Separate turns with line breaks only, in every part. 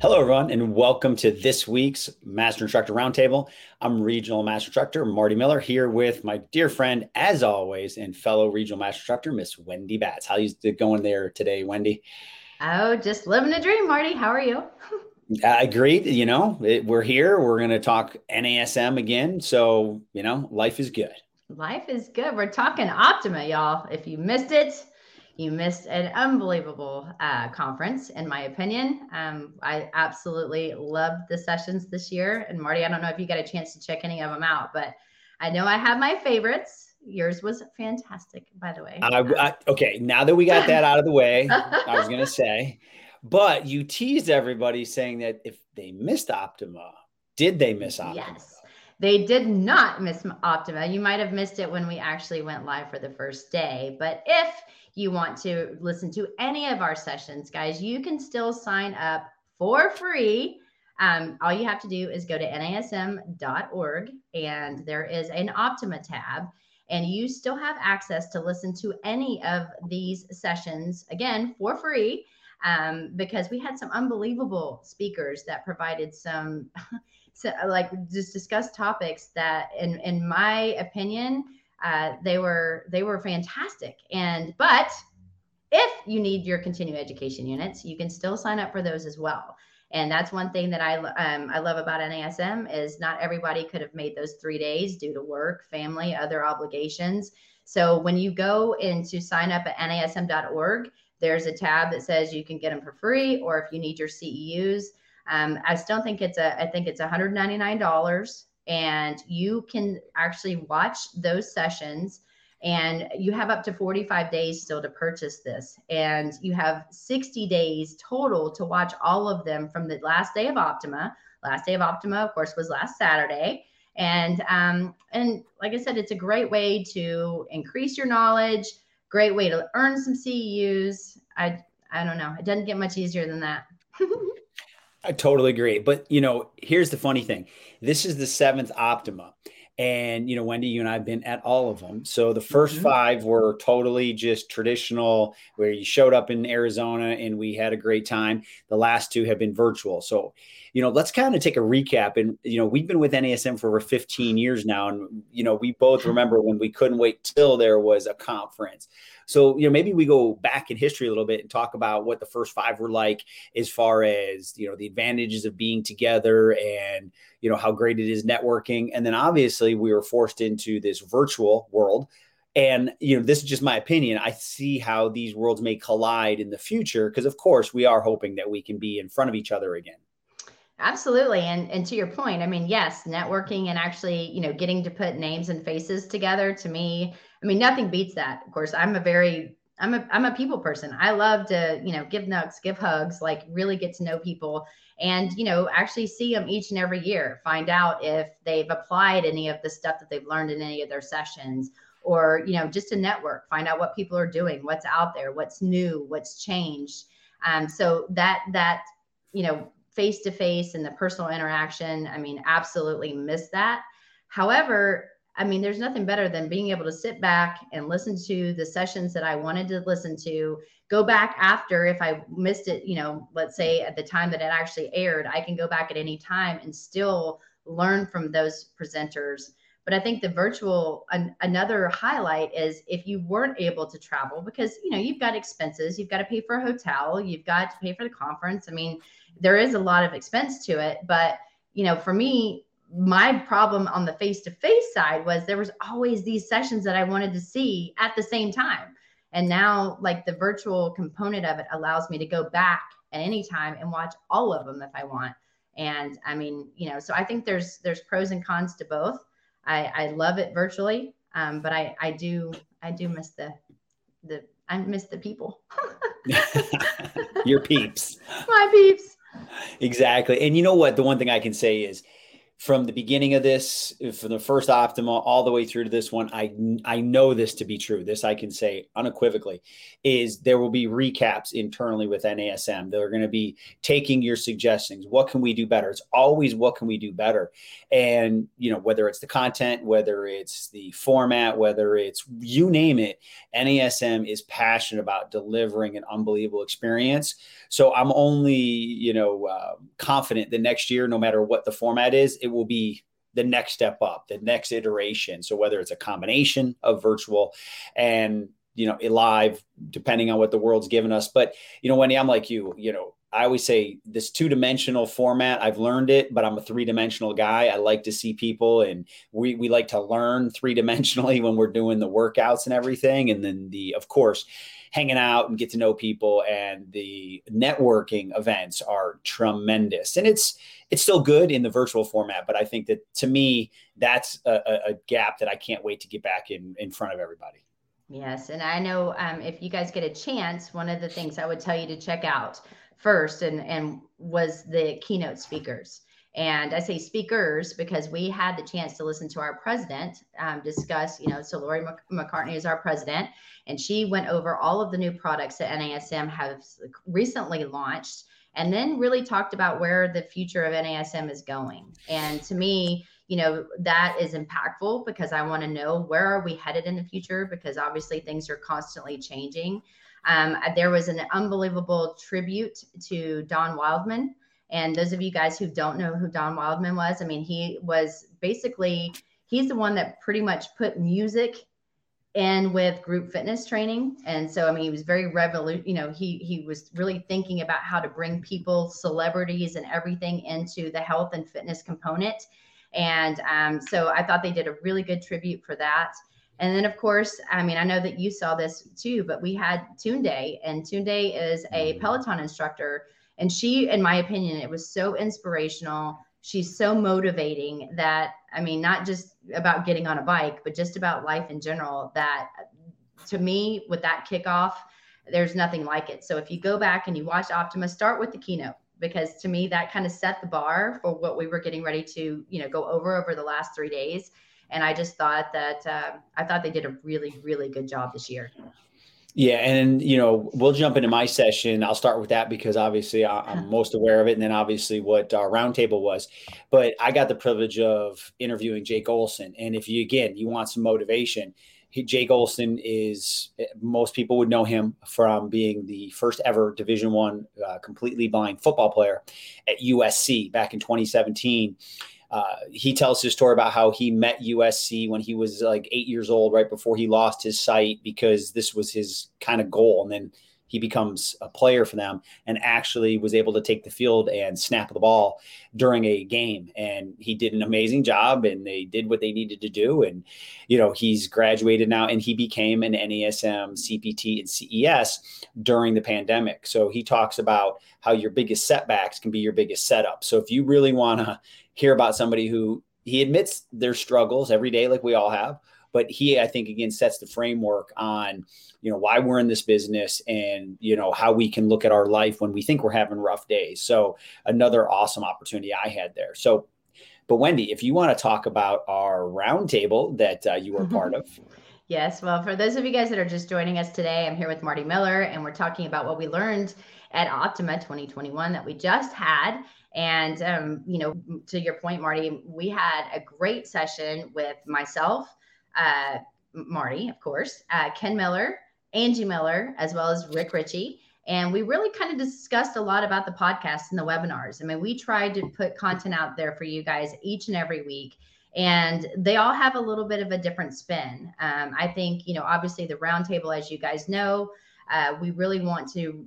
Hello, everyone, and welcome to this week's Master Instructor Roundtable. I'm Regional Master Instructor Marty Miller here with my dear friend, as always, and fellow Regional Master Instructor, Miss Wendy Batts. How you going there today, Wendy?
Oh, just living a dream, Marty. How are you?
I agree. You know, it, we're here. We're going to talk NASM again. So, you know, life is good.
Life is good. We're talking Optima, y'all. If you missed it, you missed an unbelievable uh, conference, in my opinion. Um, I absolutely loved the sessions this year. And Marty, I don't know if you got a chance to check any of them out, but I know I have my favorites. Yours was fantastic, by the way.
I, I, okay, now that we got that out of the way, I was going to say, but you teased everybody saying that if they missed Optima, did they miss Optima?
Yes. They did not miss Optima. You might have missed it when we actually went live for the first day. But if you want to listen to any of our sessions, guys, you can still sign up for free. Um, all you have to do is go to nasm.org and there is an Optima tab, and you still have access to listen to any of these sessions again for free. Um, because we had some unbelievable speakers that provided some, so, like just discuss topics that, in in my opinion, uh, they were they were fantastic. And but if you need your continuing education units, you can still sign up for those as well. And that's one thing that I um, I love about NASM is not everybody could have made those three days due to work, family, other obligations. So when you go in to sign up at nasm.org, there's a tab that says you can get them for free, or if you need your CEUs. Um, I still think it's a I think it's $199 and you can actually watch those sessions. And you have up to 45 days still to purchase this. And you have 60 days total to watch all of them from the last day of optima. Last day of optima of course was last saturday. And um, and like i said it's a great way to increase your knowledge great way to earn some ceus i i don't know. It doesn't get much easier than that
I totally agree. But you know, here's the funny thing. This is the seventh Optima. And you know, Wendy, you and I have been at all of them. So the 1st mm-hmm. five were totally just traditional, where you showed up in Arizona and we had a great time. The last two have been virtual. So, you know, let's kind of take a recap. And you know, we've been with NASM for over 15 years now, and you know, we both remember when we couldn't wait till there was a conference. So, you know, maybe we go back in history a little bit and talk about what the first five were like as far as, you know, the advantages of being together and, you know, how great it is networking. And then obviously we were forced into this virtual world. And, you know, this is just my opinion. I see how these worlds may collide in the future because, of course, we are hoping that we can be in front of each other again.
Absolutely. And and to your point, I mean, yes, networking and actually, you know, getting to put names and faces together to me I mean, nothing beats that. Of course, I'm a very I'm a I'm a people person. I love to, you know, give nugs, give hugs, like really get to know people and, you know, actually see them each and every year, find out if they've applied any of the stuff that they've learned in any of their sessions or, you know, just to network, find out what people are doing, what's out there, what's new, what's changed. Um, so that that, you know, face to face and the personal interaction, I mean, absolutely miss that. However, I mean, there's nothing better than being able to sit back and listen to the sessions that I wanted to listen to. Go back after if I missed it, you know, let's say at the time that it actually aired, I can go back at any time and still learn from those presenters. But I think the virtual an, another highlight is if you weren't able to travel because you know you've got expenses, you've got to pay for a hotel, you've got to pay for the conference. I mean, there is a lot of expense to it, but you know, for me, my problem on the face to face side was there was always these sessions that I wanted to see at the same time. And now, like the virtual component of it allows me to go back at any time and watch all of them if I want. And I mean, you know, so I think there's there's pros and cons to both. I, I love it virtually, um, but I I do I do miss the the I miss the people.
Your peeps.
My peeps.
Exactly. And you know what? The one thing I can say is from the beginning of this, from the first Optima all the way through to this one, I I know this to be true. This I can say unequivocally is there will be recaps internally with NASM. They're going to be taking your suggestions. What can we do better? It's always what can we do better, and you know whether it's the content, whether it's the format, whether it's you name it, NASM is passionate about delivering an unbelievable experience. So I'm only you know uh, confident that next year, no matter what the format is, it will be the next step up, the next iteration. So whether it's a combination of virtual and you know live, depending on what the world's given us. But you know, Wendy, I'm like you. You know, I always say this two dimensional format. I've learned it, but I'm a three dimensional guy. I like to see people, and we we like to learn three dimensionally when we're doing the workouts and everything. And then the, of course hanging out and get to know people and the networking events are tremendous and it's it's still good in the virtual format but i think that to me that's a, a gap that i can't wait to get back in in front of everybody.
Yes and i know um, if you guys get a chance one of the things i would tell you to check out first and and was the keynote speakers. And I say speakers because we had the chance to listen to our president um, discuss, you know, so Lori McCartney is our president, and she went over all of the new products that NASM has recently launched and then really talked about where the future of NASM is going. And to me, you know, that is impactful because I want to know where are we headed in the future because obviously things are constantly changing. Um, there was an unbelievable tribute to Don Wildman and those of you guys who don't know who Don Wildman was, I mean, he was basically he's the one that pretty much put music in with group fitness training. And so I mean, he was very revolut, you know, he he was really thinking about how to bring people, celebrities and everything into the health and fitness component. And um, so I thought they did a really good tribute for that. And then, of course, I mean, I know that you saw this too, but we had Tunde, and Tunde is a mm-hmm. Peloton instructor and she, in my opinion, it was so inspirational. She's so motivating that, I mean, not just about getting on a bike, but just about life in general. That to me, with that kickoff, there's nothing like it. So if you go back and you watch Optima, start with the keynote because to me that kind of set the bar for what we were getting ready to, you know, go over over the last three days. And I just thought that uh, I thought they did a really, really good job this year.
Yeah, and you know we'll jump into my session. I'll start with that because obviously I'm most aware of it, and then obviously what our roundtable was. But I got the privilege of interviewing Jake Olson, and if you again you want some motivation, he, Jake Olson is eh, most people would know him from being the first ever Division One uh, completely blind football player at USC back in 2017. Uh, he tells his story about how he met USC when he was like eight years old, right before he lost his sight, because this was his kind of goal. And then he becomes a player for them and actually was able to take the field and snap the ball during a game. And he did an amazing job and they did what they needed to do. And, you know, he's graduated now and he became an NASM, CPT, and CES during the pandemic. So he talks about how your biggest setbacks can be your biggest setup. So if you really want to hear about somebody who he admits their struggles every day, like we all have, but he, I think, again, sets the framework on, you know, why we're in this business and, you know, how we can look at our life when we think we're having rough days. So another awesome opportunity I had there. So, but Wendy, if you want to talk about our roundtable that uh, you were part of.
Yes. Well, for those of you guys that are just joining us today, I'm here with Marty Miller, and we're talking about what we learned at Optima 2021 that we just had. And, um, you know, to your point, Marty, we had a great session with myself, uh, Marty, of course, uh, Ken Miller, Angie Miller, as well as Rick Richey. And we really kind of discussed a lot about the podcast and the webinars. I mean, we tried to put content out there for you guys each and every week. And they all have a little bit of a different spin. Um, I think, you know, obviously the roundtable, as you guys know, uh, we really want to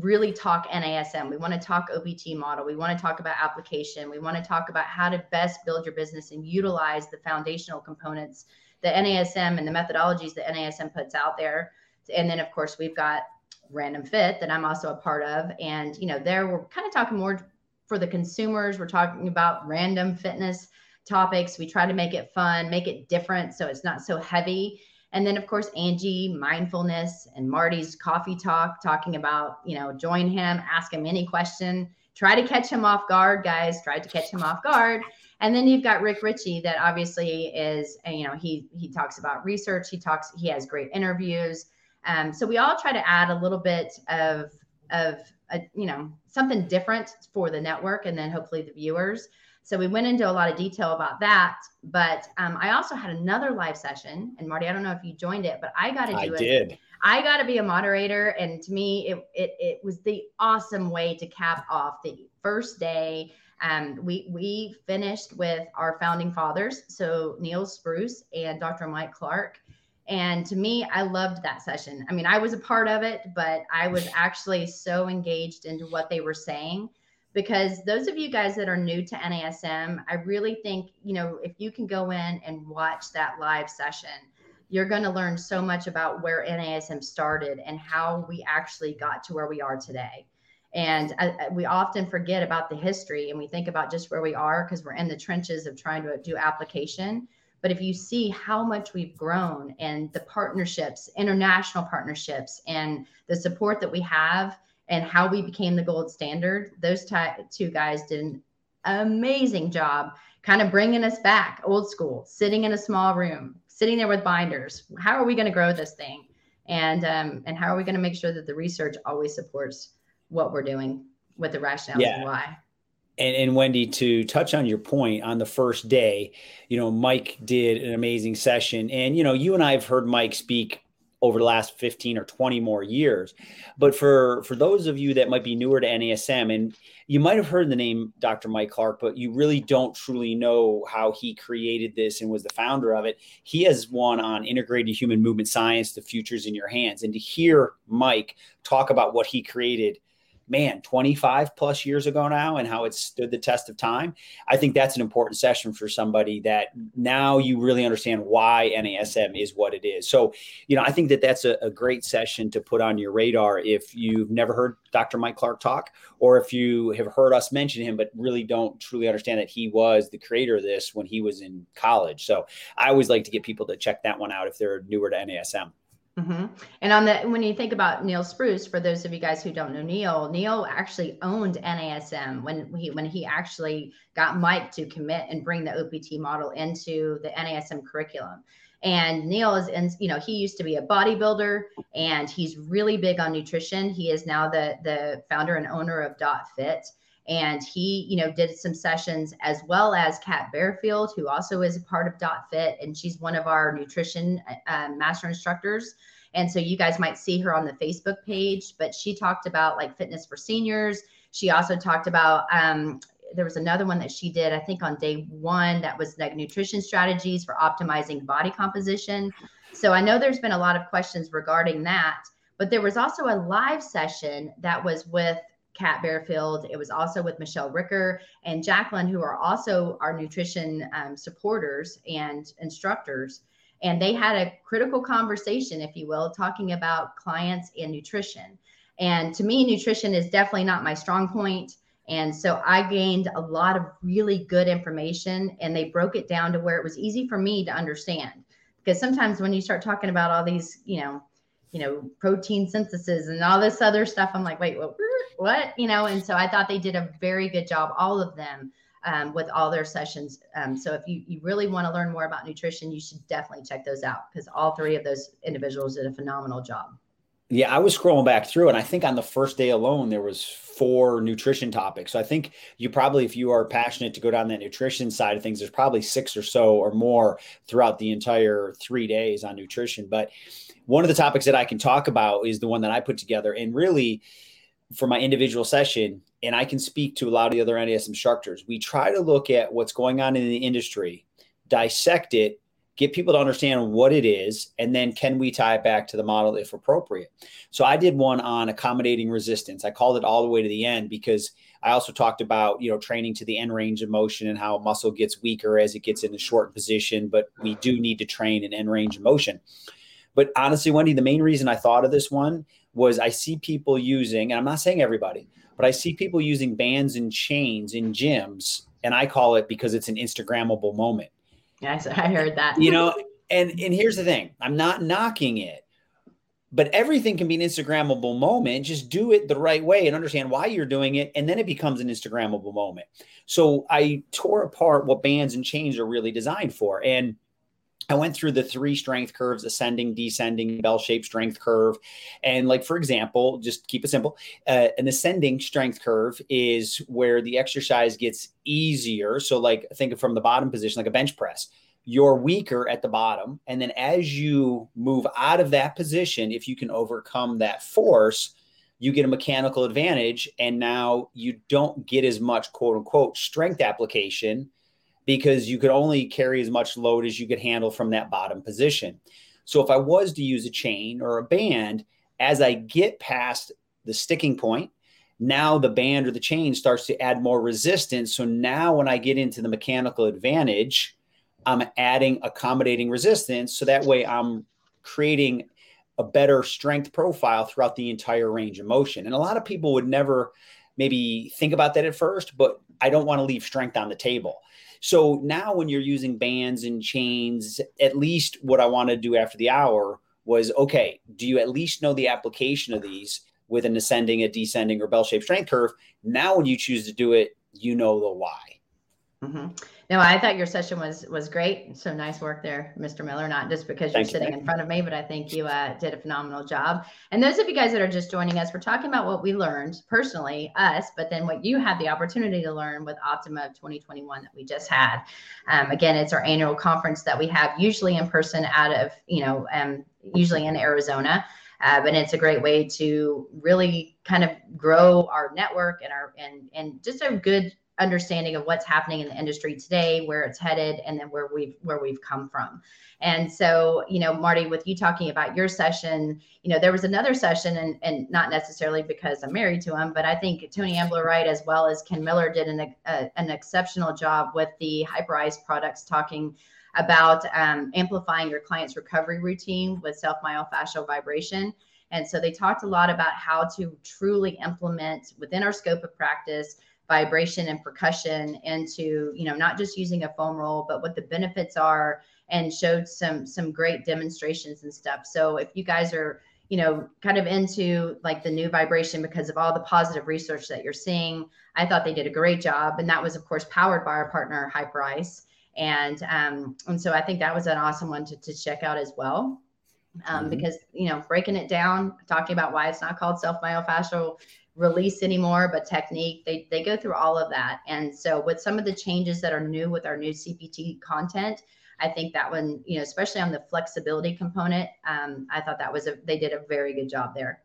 really talk NASM. We want to talk OPT model. We want to talk about application. We want to talk about how to best build your business and utilize the foundational components, the NASM and the methodologies that NASM puts out there. And then, of course, we've got Random Fit that I'm also a part of. And, you know, there we're kind of talking more for the consumers. We're talking about random fitness topics. We try to make it fun, make it different so it's not so heavy and then, of course, Angie, mindfulness, and Marty's coffee talk, talking about, you know, join him, ask him any question, try to catch him off guard, guys, try to catch him off guard. And then you've got Rick Richey that obviously is, you know, he he talks about research. He talks. He has great interviews. Um, so we all try to add a little bit of of a, you know something different for the network, and then hopefully the viewers. So we went into a lot of detail about that. But um, I also had another live session, and Marty, I don't know if you joined it, but I got to do
I
it.
did.
I got to be a moderator, and to me, it, it it was the awesome way to cap off the first day. Um, we we finished with our founding fathers, so Neil Spruce and Dr. Mike Clark. And to me, I loved that session. I mean, I was a part of it, but I was actually so engaged into what they were saying because those of you guys that are new to NASM, I really think, you know, if you can go in and watch that live session, you're going to learn so much about where NASM started and how we actually got to where we are today. And I, we often forget about the history and we think about just where we are because we're in the trenches of trying to do application. But if you see how much we've grown and the partnerships, international partnerships, and the support that we have, and how we became the gold standard, those t- two guys did an amazing job kind of bringing us back old school, sitting in a small room, sitting there with binders. How are we going to grow this thing? And, um, and how are we going to make sure that the research always supports what we're doing with the rationale yeah. and why?
And, and, Wendy, to touch on your point on the first day, you know, Mike did an amazing session. And, you know, you and I have heard Mike speak over the last 15 or 20 more years. But for for those of you that might be newer to NASM and you might have heard the name Dr. Mike Clark, but you really don't truly know how he created this and was the founder of it. He has one on integrated human movement science, the future's in your hands. And to hear Mike talk about what he created man, 25 plus years ago now and how it's stood the test of time. I think that's an important session for somebody that now you really understand why NASM is what it is. So, you know, I think that that's a, a great session to put on your radar if you've never heard Dr. Mike Clark talk, or if you have heard us mention him, but really don't truly understand that he was the creator of this when he was in college. So I always like to get people to check that one out if they're newer to NASM.
Mm-hmm. And on the when you think about Neil Spruce, for those of you guys who don't know Neil, Neil actually owned NASM when he when he actually got Mike to commit and bring the OPT model into the NASM curriculum. And Neil is in, you know, he used to be a bodybuilder and he's really big on nutrition. He is now the the founder and owner of Dot Fit. And he, you know, did some sessions as well as Kat Barefield, who also is a part of Dot Fit, and she's one of our nutrition uh, master instructors. And so you guys might see her on the Facebook page, but she talked about like fitness for seniors. She also talked about um, there was another one that she did, I think on day one, that was like nutrition strategies for optimizing body composition. So I know there's been a lot of questions regarding that, but there was also a live session that was with Kat Barefield. It was also with Michelle Ricker and Jacqueline, who are also our nutrition um, supporters and instructors. And they had a critical conversation, if you will, talking about clients and nutrition. And to me, nutrition is definitely not my strong point. And so I gained a lot of really good information, and they broke it down to where it was easy for me to understand. Because sometimes when you start talking about all these, you know, you know, protein synthesis and all this other stuff, I'm like, wait, what? what? You know and so i thought they did a very good job all of them um, with all their sessions. Um, so if you, you really want to learn more about nutrition you should definitely check those out because all three of those individuals did a phenomenal job.
Yeah i was scrolling back through and i think on the first day alone there was four nutrition topics. So i think you probably if you are passionate to go down that nutrition side of things there's probably six or so or more throughout the entire three days on nutrition. But one of the topics that i can talk about is the one that i put together and really for my individual session, and I can speak to a lot of the other NAS instructors, we try to look at what's going on in the industry, dissect it, get people to understand what it is, and then can we tie it back to the model if appropriate? So I did one on accommodating resistance. I called it all the way to the end because I also talked about, you know, training to the end range of motion and how muscle gets weaker as it gets in a short position, but we do need to train in end range of motion. But honestly, Wendy, the main reason I thought of this one was I see people using, and I'm not saying everybody, but I see people using bands and chains in gyms, and I call it because it's an Instagrammable moment.
Yes, I heard that.
You know, and and here's the thing: I'm not knocking it, but everything can be an Instagrammable moment. Just do it the right way and understand why you're doing it. And then it becomes an Instagrammable moment. So I tore apart what bands and chains are really designed for. And I went through the three strength curves ascending, descending, bell shaped strength curve. And, like, for example, just keep it simple uh, an ascending strength curve is where the exercise gets easier. So, like, think of from the bottom position, like a bench press. You're weaker at the bottom. And then as you move out of that position, if you can overcome that force, you get a mechanical advantage. And now you don't get as much quote unquote strength application because you could only carry as much load as you could handle from that bottom position. So if I was to use a chain or a band, as I get past the sticking point, now the band or the chain starts to add more resistance. So now when I get into the mechanical advantage, I'm adding accommodating resistance. So that way I'm creating a better strength profile throughout the entire range of motion. And a lot of people would never maybe think about that at first, but I don't want to leave strength on the table. So now when you're using bands and chains, at least what I want to do after the hour was okay, do you at least know the application of these with an ascending, a descending, or bell shaped strength curve? Now, when you choose to do it, you know the why.
Mm-hmm. No, I thought your session was was great. So nice work there, Mr. Miller. Not just because you're sitting you. in front of me, but I think you uh, did a phenomenal job. And those of you guys that are just joining us, we're talking about what we learned personally, us, but then what you had the opportunity to learn with Optima of 2021 that we just had. Um, again, it's our annual conference that we have usually in person out of you know, um, usually in Arizona. Uh, but it's a great way to really kind of grow our network and our and and just a good understanding of what's happening in the industry today, where it's headed, and then where we've where we've come from. And so, you know, Marty, with you talking about your session, you know, there was another session, and and not necessarily because I'm married to him, but I think Tony Ambler Wright as well as Ken Miller did an a, an exceptional job with the Hyperice products, talking about um, amplifying your client's recovery routine with self myofascial vibration. And so they talked a lot about how to truly implement within our scope of practice vibration and percussion into you know not just using a foam roll but what the benefits are and showed some some great demonstrations and stuff. So if you guys are you know kind of into like the new vibration because of all the positive research that you're seeing i thought they did a great job. And that was of course powered by our partner hyperice and um and so i think that was an awesome one to, to check out as well. Um, mm-hmm. because you know breaking it down talking about why it's not called self myofascial release anymore, but technique. They they go through all of that. And so with some of the changes that are new with our new CPT content, I think that one, you know, especially on the flexibility component, um, I thought that was a they did a very good job there.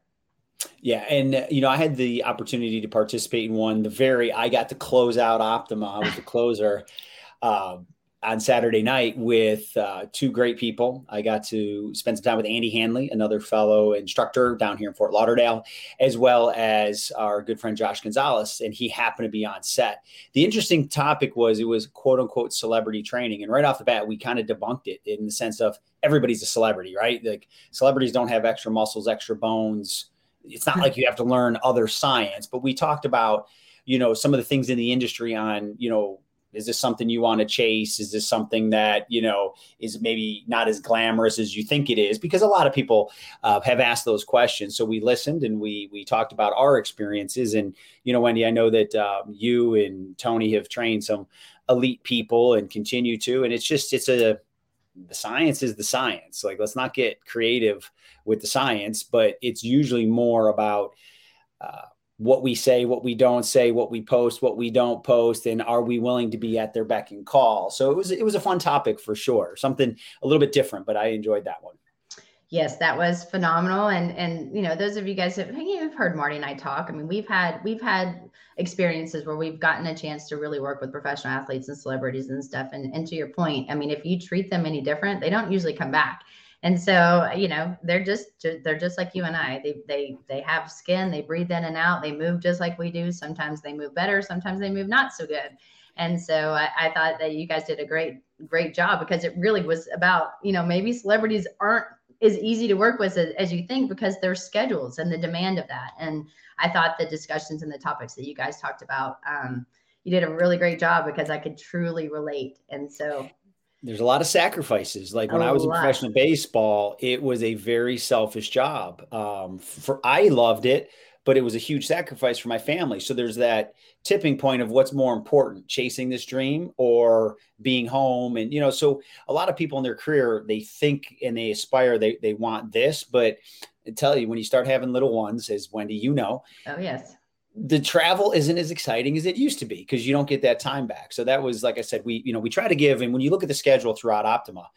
Yeah, and uh, you know, I had the opportunity to participate in one. The very I got to close out Optima. I was the closer. Um, on Saturday night with uh, two great people. I got to spend some time with Andy Hanley, another fellow instructor down here in Fort Lauderdale, as well as our good friend Josh Gonzalez, and he happened to be on set. The interesting topic was it was quote unquote celebrity training, and right off the bat, we kind of debunked it in the sense of everybody's a celebrity, right? Like celebrities don't have extra muscles, extra bones. It's not like you have to learn other science, but we talked about you know some of the things in the industry on you know is this something you want to chase? Is this something that you know is maybe not as glamorous as you think it is? Because a lot of people uh, have asked those questions. So we listened and we we talked about our experiences. And you know wendy i know that um, you and tony have trained some elite people and continue to. And it's just it's a the science is the science. Like let's not get creative with the science but it's usually more about uh, what we say, what we don't say, what we post, what we don't post, and are we willing to be at their beck and call? So it was it was a fun topic for sure, something a little bit different, but I enjoyed that one.
Yes, that was phenomenal, and and you know those of you guys that you've heard Marty and I talk. I mean, we've had we've had experiences where we've gotten a chance to really work with professional athletes and celebrities and stuff. And and to your point, I mean, if you treat them any different, they don't usually come back and so you know they're just they're just like you and i. They they they have skin they breathe in and out they move just like we do. Sometimes they move better sometimes they move not so good. And so I, I thought that you guys did a great great job because it really was about you know maybe celebrities aren't as easy to work with as, as you think because their schedules and the demand of that. And i thought the discussions and the topics that you guys talked about um, you did a really great job because i could truly relate. And so
there's a lot of sacrifices. Like when I was lot. in professional baseball, it was a very selfish job. Um, for I loved it, but it was a huge sacrifice for my family. So there's that tipping point of what's more important, chasing this dream or being home. And you know, so a lot of people in their career they think and they aspire they they want this, but I tell you when you start having little ones, as Wendy, you know,
oh yes,
the travel isn't as exciting as it used to be because you don't get that time back. So that was, like I said, we, you know, we try to give, and when you look at the schedule throughout Optima,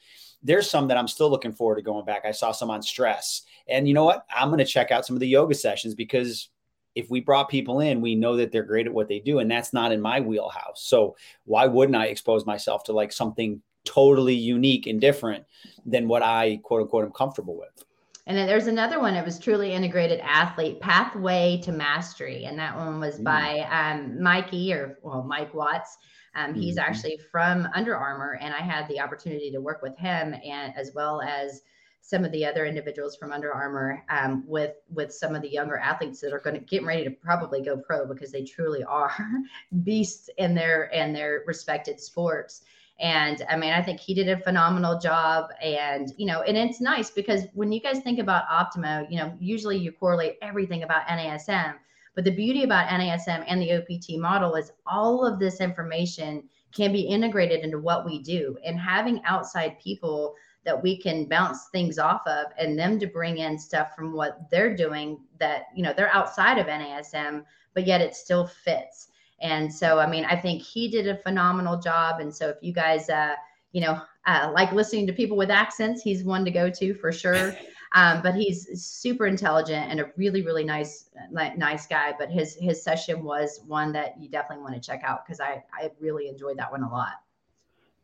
there's some that I'm still looking forward to going back. I saw some on stress, and you know what? I'm going to check out some of the yoga sessions because if we brought people in, we know that they're great at what they do, and that's not in my wheelhouse. So why wouldn't I expose myself to like something totally unique and different than what I quote unquote am comfortable with?
And then there's another one. It was truly integrated athlete pathway to mastery, and that one was mm. by um, Mikey or well Mike Watts. Um, he's mm-hmm. actually from Under Armour, and I had the opportunity to work with him and as well as some of the other individuals from Under Armour um, with with some of the younger athletes that are going to get ready to probably go pro because they truly are beasts in their in their respected sports. And I mean, I think he did a phenomenal job. And, you know, and it's nice because when you guys think about Optima, you know, usually you correlate everything about NASM. But the beauty about NASM and the OPT model is all of this information can be integrated into what we do. And having outside people that we can bounce things off of and them to bring in stuff from what they're doing that, you know, they're outside of NASM, but yet it still fits. And so, I mean, I think he did a phenomenal job. And so, if you guys, uh, you know, uh, like listening to people with accents, he's one to go to for sure. Um, but he's super intelligent and a really, really nice, nice guy. But his his session was one that you definitely want to check out because I I really enjoyed that one a lot.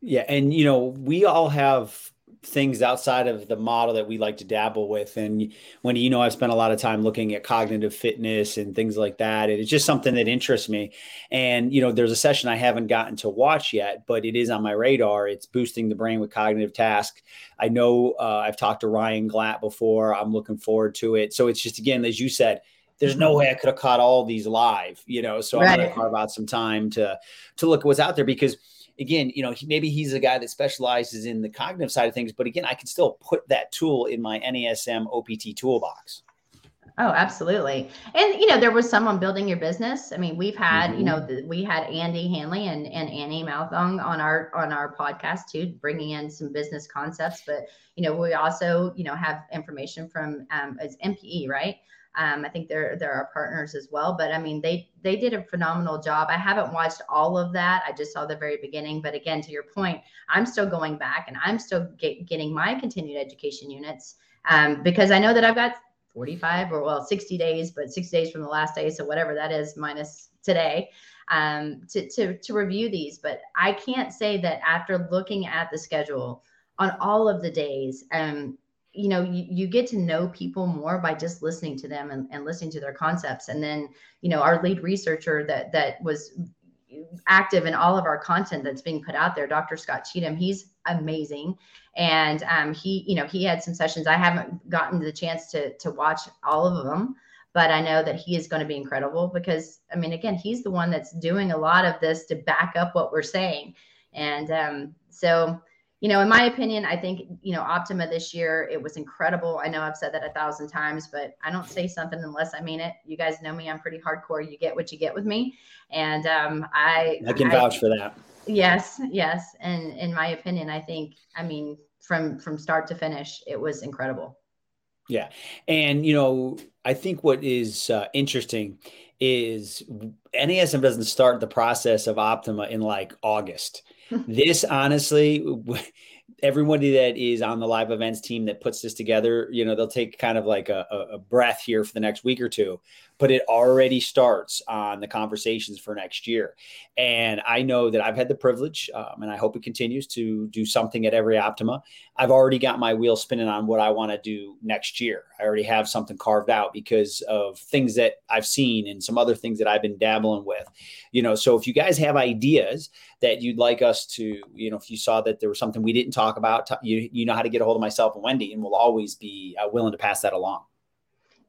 Yeah, and you know, we all have things outside of the model that we like to dabble with. And when you know, I've spent a lot of time looking at cognitive fitness and things like that. And it's just something that interests me. And you know, there's a session I haven't gotten to watch yet, but it is on my radar. It's boosting the brain with cognitive task. I know uh, I've talked to Ryan Glatt before. I'm looking forward to it. So it's just again, as you said, there's no way I could have caught all these live, you know. So right. I'm going to carve out some time to to look at what's out there because again, you know, he, maybe he's a guy that specializes in the cognitive side of things, but again, I can still put that tool in my NASM OPT toolbox.
Oh, absolutely. And you know, there was someone building your business. I mean, we've had, mm-hmm. you know, the, we had Andy Hanley and, and Annie Malthong on our on our podcast too, bringing in some business concepts. But you know, we also, you know, have information from um, as MPE, right? Um, I think they're they're our partners as well. But I mean, they they did a phenomenal job. I haven't watched all of that. I just saw the very beginning. But again, to your point, I'm still going back and I'm still get, getting my continued education units um, because I know that I've got 45 or well 60 days, but 60 days from the last day, so whatever that is minus today. Um, to, to, to review these, but I can't say that after looking at the schedule on all of the days, um, you know you, you get to know people more by just listening to them and, and listening to their concepts. And then you know our lead researcher that that was active in all of our content that's being put out there dr scott cheatham he's amazing. And um, he you know he had some sessions. I haven't gotten the chance to to watch all of them but i know that he is going to be incredible because i mean again he's the one that's doing a lot of this to back up what we're saying. And um, so you know, in my opinion, I think, you know, Optima this year, it was incredible. I know I've said that a thousand times, but I don't say something unless I mean it. You guys know me, I'm pretty hardcore. You get what you get with me. And um, I,
I can vouch I, for that.
Yes, yes. And in my opinion, I think, I mean, from from start to finish, it was incredible.
Yeah. And, you know, I think what is uh, interesting is NASM doesn't start the process of Optima in like August this honestly everybody that is on the live events team that puts this together you know they'll take kind of like a, a, breath here for the next week or two but it already starts on the conversations for next year. And I know that I've had the privilege, um, and I hope it continues to do something at every Optima. I've already got my wheel spinning on what I want to do next year. I already have something carved out because of things that I've seen and some other things that I've been dabbling with. You know, so if you guys have ideas that you'd like us to, you know, if you saw that there was something we didn't talk about, you you know how to get a hold of myself and Wendy, and we'll always be uh, willing to pass that along.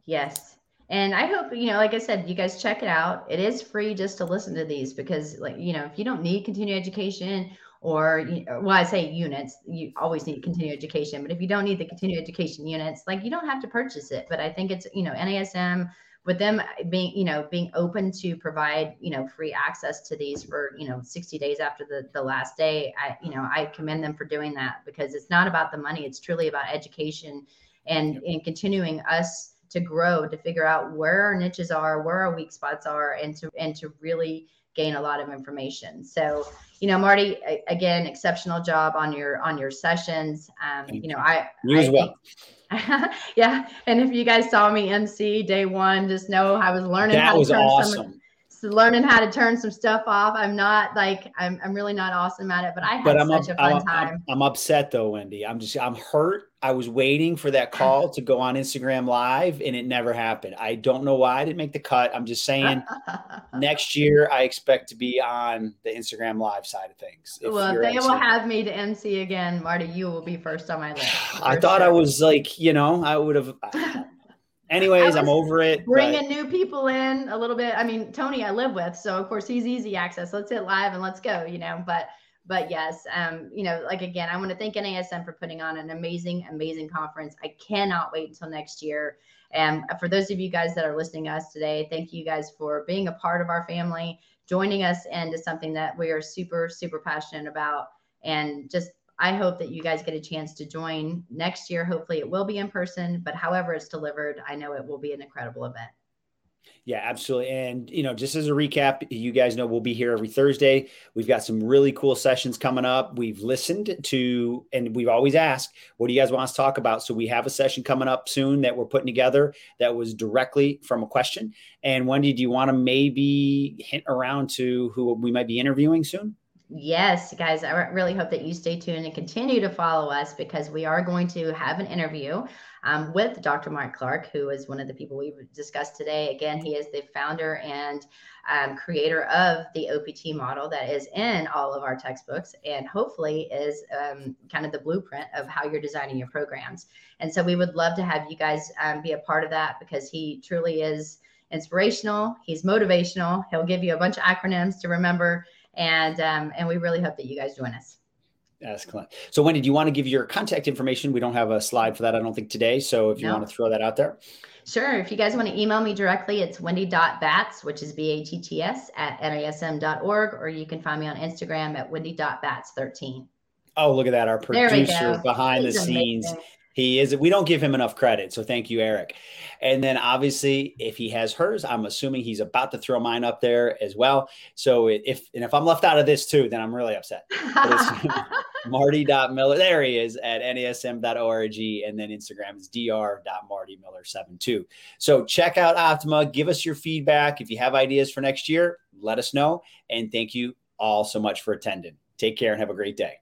Yes, and I hope, you know, like I said, you guys check it out. It is free just to listen to these because, like, you know, if you don't need continuing education or well i say units you always need continuing education but if you don't need the continuing education units like you don't have to purchase it. But i think it's you know nasm with them being you know being open to provide you know free access to these for you know 60 days after the, the last day i you know i commend them for doing that because it's not about the money. It's truly about education and and continuing us to grow to figure out where our niches are where our weak spots are and to and to really gain a lot of information. So you know marty again exceptional job on your on your sessions. Um, you know i
you
I
as well
yeah and if you guys saw me mc day one just know i was learning
that
how
was
to turn
awesome.
some, learning how to turn some stuff off i'm not like i'm, I'm really not awesome at it but i had
but I'm
such
up,
a fun
I'm,
time
I'm, I'm upset though wendy i'm just i'm hurt I was waiting for that call to go on Instagram live and it never happened. I don't know why I didn't make the cut. I'm just saying next year I expect to be on the Instagram live side of things.
Well, if they will have me to MC again, Marty, you will be first on my list.
I thought sure. I was like, you know, I would have. Anyways, I'm over it.
Bringing but... new people in a little bit. I mean, Tony, I live with, so of course he's easy access. Let's hit live and let's go, you know. But but yes, um, you know, like again, I want to thank NASM for putting on an amazing, amazing conference. I cannot wait until next year. And for those of you guys that are listening to us today, thank you guys for being a part of our family, joining us into something that we are super, super passionate about. And just, I hope that you guys get a chance to join next year. Hopefully, it will be in person, but however it's delivered, I know it will be an incredible event.
Yeah, absolutely. And, you know, just as a recap, you guys know we'll be here every Thursday. We've got some really cool sessions coming up. We've listened to, and we've always asked, what do you guys want us to talk about? So we have a session coming up soon that we're putting together that was directly from a question. And Wendy, do you want to maybe hint around to who we might be interviewing soon?
Yes, guys, I really hope that you stay tuned and continue to follow us because we are going to have an interview um, with Dr. Mark Clark, who is one of the people we've discussed today. Again, he is the founder and um, creator of the OPT model that is in all of our textbooks and hopefully is um, kind of the blueprint of how you're designing your programs. And so we would love to have you guys um, be a part of that because he truly is inspirational, he's motivational, he'll give you a bunch of acronyms to remember and um, and we really hope that you guys join us.
Excellent. So, Wendy, do you want to give your contact information? We don't have a slide for that, I don't think, today. So, if you no. want to throw that out there.
Sure. If you guys want to email me directly, it's wendy.batts, which is B A T T S, at nasm.org, or you can find me on Instagram at wendy.batts13.
Oh, look at that. Our producer behind He's the scenes. He is. We don't give him enough credit, so thank you, Eric. And then obviously, if he has hers, I'm assuming he's about to throw mine up there as well. So if and if I'm left out of this too, then I'm really upset. Marty.miller. There he is at nasm.org. And then Instagram is dr.martymiller72. So check out Optima. Give us your feedback. If you have ideas for next year, let us know. And thank you all so much for attending. Take care and have a great day.